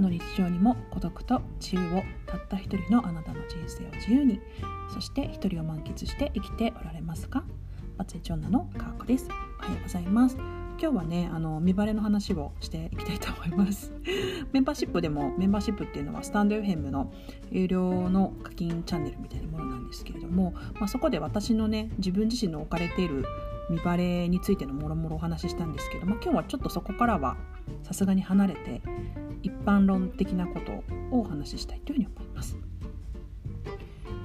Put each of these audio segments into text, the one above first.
の日常にも孤独と自由をたった一人のあなたの人生を自由にそして一人を満喫して生きておられますか？松井女の科学です。おはようございます。今日はねあの見バレの話をしていきたいと思います。メンバーシップでもメンバーシップっていうのはスタンド FM の有料の課金チャンネルみたいなものなんですけれども、まあ、そこで私のね自分自身の置かれている見バレについてのもろもろお話ししたんですけど、まあ、今日はちょっとそこからはさすがに離れて一般論的なことをお話ししたいというふうに思います。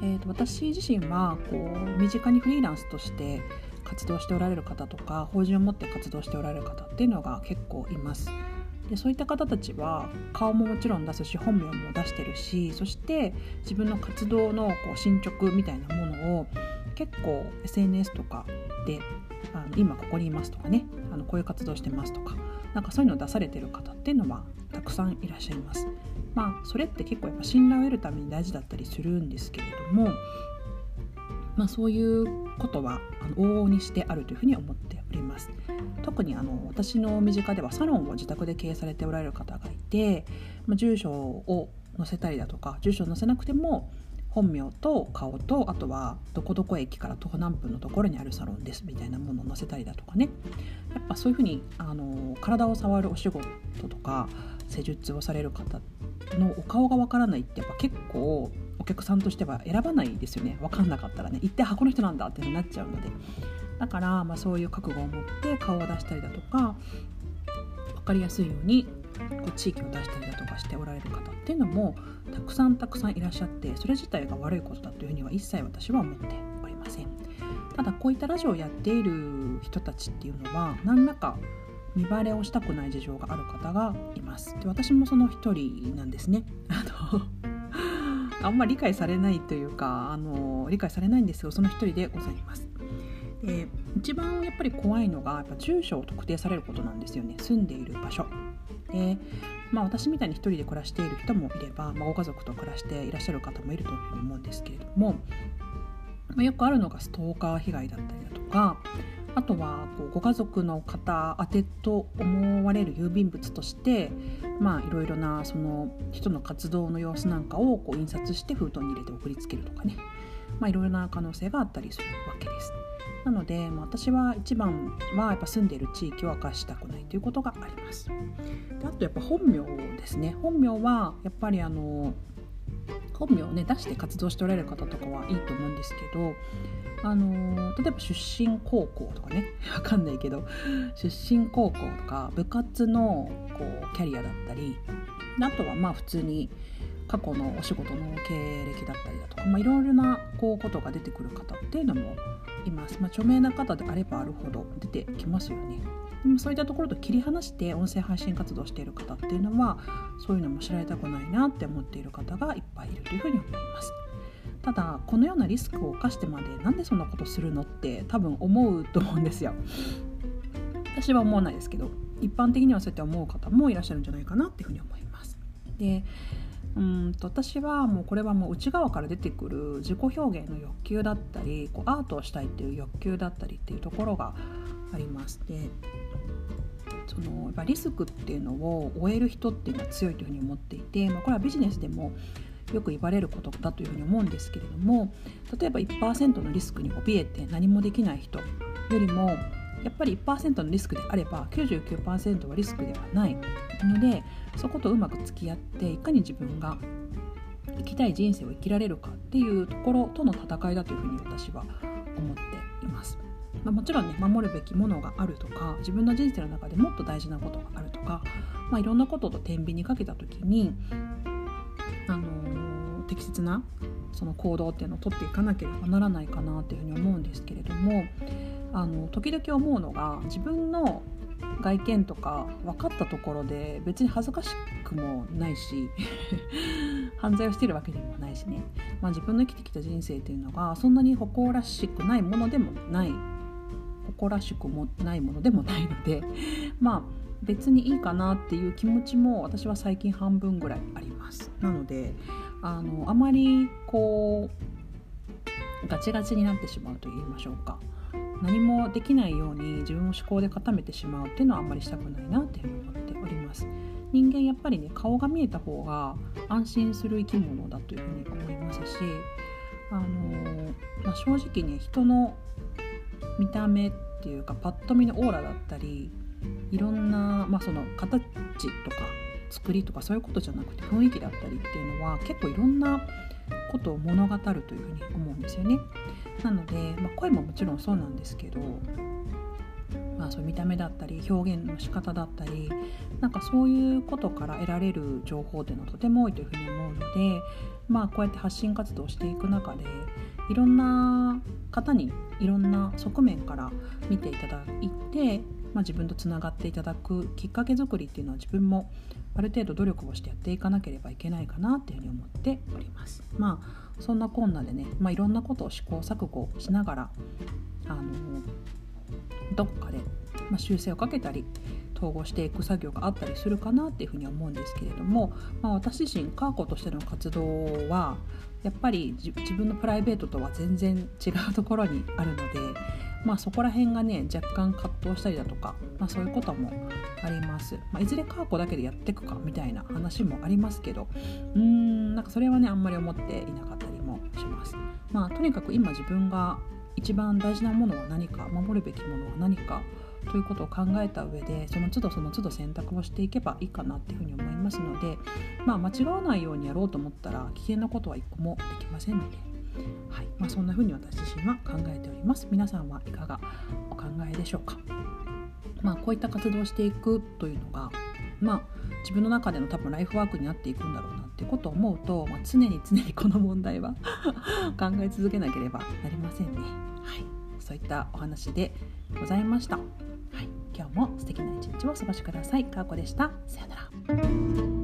えーと、私自身はこう身近にフリーランスとして活動しておられる方とか法人を持って活動しておられる方っていうのが結構います。でそういった方たちは顔ももちろん出すし本名も出してるしそして自分の活動のこう進捗みたいなものを結構 SNS とかであの今ここにいますとかねあのこういう活動してますとかなんかそういうのを出されてる方っていうのはたくさんいらっしゃいます。まあそれって結構やっぱ信頼を得るために大事だったりするんですけれどもまあ、そういうことはあの往々にしてあるというふうに思っております。特にあの私の身近ではサロンを自宅で経営されておられる方がいて、まあ、住所を載せたりだとか住所を載せなくても本名と顔とあとはどこどこ駅から徒歩何分のところにあるサロンですみたいなものを載せたりだとかね。やっぱそういうふうにあの体を触るお仕事とか施術をされる方のお顔がわからないってやっぱ結構お客さんとしては選ばないですよね。分かんなかったらね行って箱の人なんだってなっちゃうのでだから、まあ、そういう覚悟を持って顔を出したりだとか分かりやすいようにこう地域を出したりだとかしておられる方っていうのもたくさんたくさんいらっしゃってそれ自体が悪いことだというふうには一切私は思っておりません。ただこういったラジオをやっている人たちっていうのは何らか見バレをしたくない事情がある方がいます。で私もその一人なんですね。あのあんまり理解されないというかあの理解されないんですがその一人でございます。で一番やっぱり怖いのがやっぱ住所を特定されることなんですよね。住んでいる場所。で、まあ、私みたいに一人で暮らしている人もいれば、まあ、ご家族と暮らしていらっしゃる方もいるというふうに思うんですけれども、まあ、よくあるのがストーカー被害だったりだとかあとはこうご家族の方宛てと思われる郵便物としていろいろなその人の活動の様子なんかをこう印刷して封筒に入れて送りつけるとかねいろいろな可能性があったりするわけです。なので、私は一番はやっぱ住んでいる地域を明かしたくないということがあります。であとやっぱ本名ですね本名はやっぱりあの本名をね出して活動しておられる方とかはいいと思うんですけどあの例えば出身高校とかね わかんないけど出身高校とか部活のこうキャリアだったりあとはまあ普通に過去のお仕事の経歴だったりだとか、まあ、いろいろなこうことが出てくる方っていうのもいます、まあ、著名な方であればあるほど出てきますよね。でもそういったところと切り離して音声配信活動している方っていうのはそういうのも知られたくないなって思っている方がいっぱいいるというふうに思います。ただこのようなリスクを冒してまでなんでそんなことするのって多分思うと思うんですよ。私は思わないですけど一般的にはそうやって思う方もいらっしゃるんじゃないかなっていうふうに思います。でうんと私はもうこれはもう内側から出てくる自己表現の欲求だったりこうアートをしたいっていう欲求だったりっていうところがありますでそのやっぱリスクっていうのを終える人っていうのは強いというふうに思っていて、まあ、これはビジネスでもよく言われることだというふうに思うんですけれども例えば1%のリスクに怯えて何もできない人よりもやっぱり1%のリスクであれば99%はリスクではないのでそことうまく付き合っていかに自分が生きたい人生を生きられるかっていうところとの戦いだというふうに私は思っています。まあ、もちろんね守るべきものがあるとか自分の人生の中でもっと大事なことがあるとか、まあ、いろんなことと天秤にかけた時に、あのー、適切なその行動っていうのを取っていかなければならないかなというふうに思うんですけれどもあの時々思うのが自分の外見とか分かったところで別に恥ずかしくもないし 犯罪をしてるわけでもないしね、まあ、自分の生きてきた人生っていうのがそんなに誇らしくないものでもない。誇らしくもないものでもないので まあ別にいいかなっていう気持ちも私は最近半分ぐらいあります。なのであのあまりこうガチガチになってしまうと言いましょうか。何もできないように自分を思考で固めてしまうっていうのはあんまりしたくないなっていうふうに思っております。人間やっぱりね顔が見えた方が安心する生き物だというふうに思いますし、あのまあ、正直ね人の見た目っていうかパッと見のオーラだったりいろんな、まあ、その形とか作りとかそういうことじゃなくて雰囲気だったりっていうのは結構いろんなことを物語るというふうに思うんですよね。なので、まあ、声ももちろんそうなんですけど、まあ、そう見た目だったり表現の仕方だったりなんかそういうことから得られる情報っていうのはとても多いというふうに思うので、まあ、こうやって発信活動をしていく中でいろんな方にいろんな側面から見ていただいて、まあ、自分とつながっていただくきっかけ作りっていうのは自分もある程度努力をしてやっていかなければいけないかなっていうふうに思っております。まあそんなこんなでね、まあ、いろんなことを試行錯誤しながらあのどっかで、ま、修正をかけたり統合していく作業があったりするかなっていうふうに思うんですけれども、まあ、私自身カーコとしての活動はやっぱり自分のプライベートとは全然違うところにあるので、まあ、そこら辺がね若干葛藤したりだとか、まあ、そういうこともあります、まあ、いずれカーコだけでやっていくかみたいな話もありますけどうーんなんかそれはねあんまり思っていなかったりもします。まあ、とにかく今自分が一番大事なものは何か守るべきものは何かということを考えた上でその都度その都度選択をしていけばいいかなっていうふうに思いますので、まあ、間違わないようにやろうと思ったら危険なことは一個もできませんので、はい。まあ、そんなふうに私自身は考えております。皆さんはいかがお考えでしょうか、まあ、こういった活動をしていくというのが、まあ、自分の中での多分ライフワークになっていくんだろうなってことを思うと、まあ、常に常にこの問題は 考え続けなければなりませんね。はい、そういったお話でございました。はい、今日も素敵な一日をお過ごしください。かーこでした。さよなら。